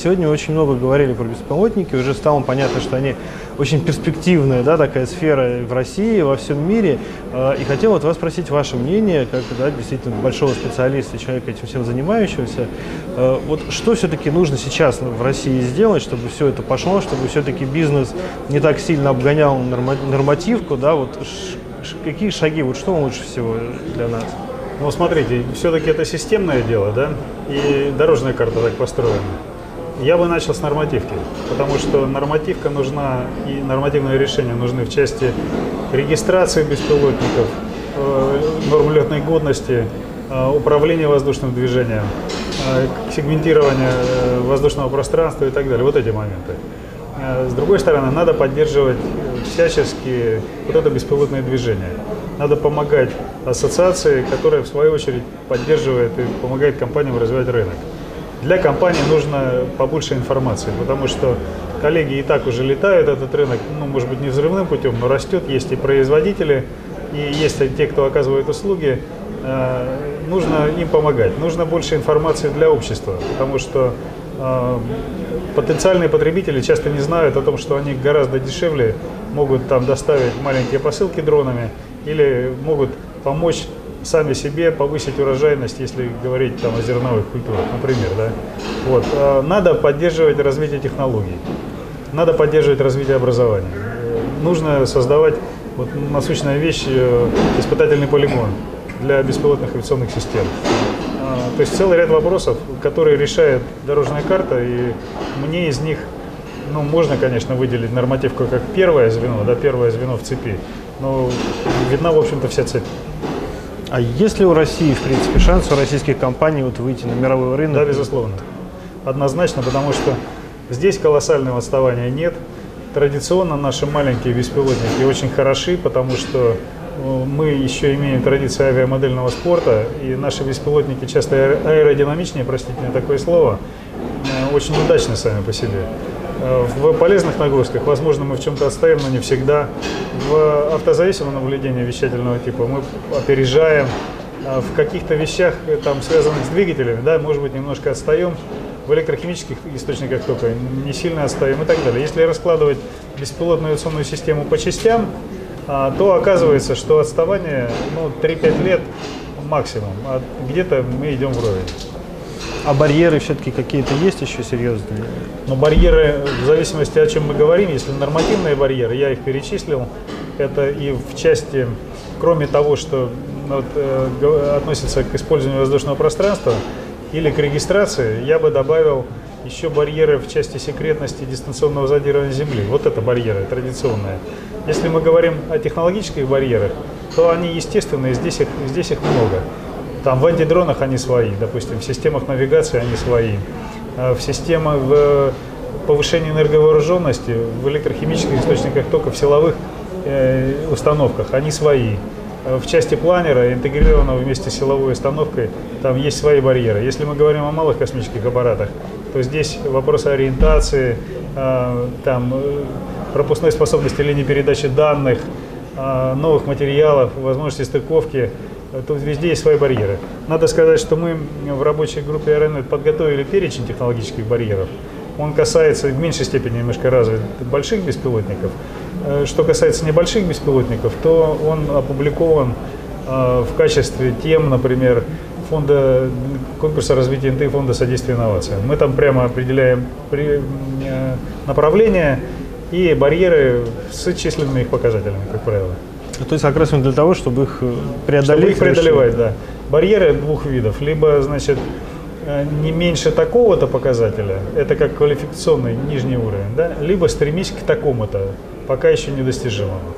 Сегодня очень много говорили про беспилотники, уже стало понятно, что они очень перспективная да, такая сфера в России, во всем мире. Э, и хотел вот вас спросить ваше мнение, как да, действительно большого специалиста, человека этим всем занимающегося. Э, вот что все-таки нужно сейчас в России сделать, чтобы все это пошло, чтобы все-таки бизнес не так сильно обгонял нормативку, да, вот какие шаги, вот что лучше всего для нас? Ну, смотрите, все-таки это системное дело, да, и дорожная карта так построена. Я бы начал с нормативки, потому что нормативка нужна, и нормативные решения нужны в части регистрации беспилотников, э, норм летной годности, э, управления воздушным движением, э, сегментирования воздушного пространства и так далее. Вот эти моменты. С другой стороны, надо поддерживать всячески вот это беспилотное движение. Надо помогать ассоциации, которая в свою очередь поддерживает и помогает компаниям развивать рынок. Для компании нужно побольше информации, потому что коллеги и так уже летают этот рынок, ну, может быть, не взрывным путем, но растет. Есть и производители, и есть те, кто оказывает услуги. Э, нужно им помогать. Нужно больше информации для общества, потому что э, потенциальные потребители часто не знают о том, что они гораздо дешевле могут там доставить маленькие посылки дронами или могут помочь сами себе повысить урожайность, если говорить там о зерновых культурах, например. Да? Вот. А надо поддерживать развитие технологий, надо поддерживать развитие образования. Нужно создавать вот, насущная вещь, э, испытательный полигон для беспилотных авиационных систем. А, то есть целый ряд вопросов, которые решает дорожная карта, и мне из них, ну, можно, конечно, выделить нормативку как первое звено, да, первое звено в цепи, но видна, в общем-то, вся цепь. А есть ли у России, в принципе, шанс у российских компаний вот выйти на мировой рынок? Да, безусловно. Однозначно, потому что здесь колоссального отставания нет. Традиционно наши маленькие беспилотники очень хороши, потому что э, мы еще имеем традиции авиамодельного спорта, и наши беспилотники часто аэродинамичнее, простите мне такое слово, э, очень удачны сами по себе. В полезных нагрузках, возможно, мы в чем-то отстаем, но не всегда. В автозависимом наблюдении вещательного типа мы опережаем. А в каких-то вещах, э, там, связанных с двигателями, да, может быть, немножко отстаем. В электрохимических источниках только не сильно отстаем и так далее. Если раскладывать беспилотную авиационную систему по частям, а, то оказывается, что отставание ну, 3-5 лет максимум, а где-то мы идем вровень. А барьеры все-таки какие-то есть еще серьезные? Но барьеры, в зависимости о чем мы говорим, если нормативные барьеры, я их перечислил, это и в части, кроме того, что вот, э, относится к использованию воздушного пространства или к регистрации, я бы добавил еще барьеры в части секретности дистанционного зондирования Земли. Вот это барьеры традиционные. Если мы говорим о технологических барьерах, то они естественные, здесь их, здесь их много. Там в антидронах они свои, допустим, в системах навигации они свои, а в системах в повышении энерговооруженности, в электрохимических источниках тока, в силовых э, установках они свои. В части планера, интегрированного вместе с силовой установкой, там есть свои барьеры. Если мы говорим о малых космических аппаратах, то здесь вопрос ориентации, э, там, э, пропускной способности линии передачи данных, э, новых материалов, возможности стыковки – Тут везде есть свои барьеры. Надо сказать, что мы в рабочей группе RNet подготовили перечень технологических барьеров. Он касается в меньшей степени немножко развит больших беспилотников. Э, что касается небольших беспилотников, то он опубликован э, в качестве тем, например, фонда конкурса развития НТ и фонда содействия инновациям. Мы там прямо определяем э, направления и барьеры с численными их показателями, как правило. Ну, то есть как раз для того, чтобы их преодолеть? Чтобы их преодолевать, да. Барьеры двух видов. Либо, значит, э, не меньше такого-то показателя, это как квалификационный нижний уровень, да, либо стремись к такому-то, пока еще недостижимому.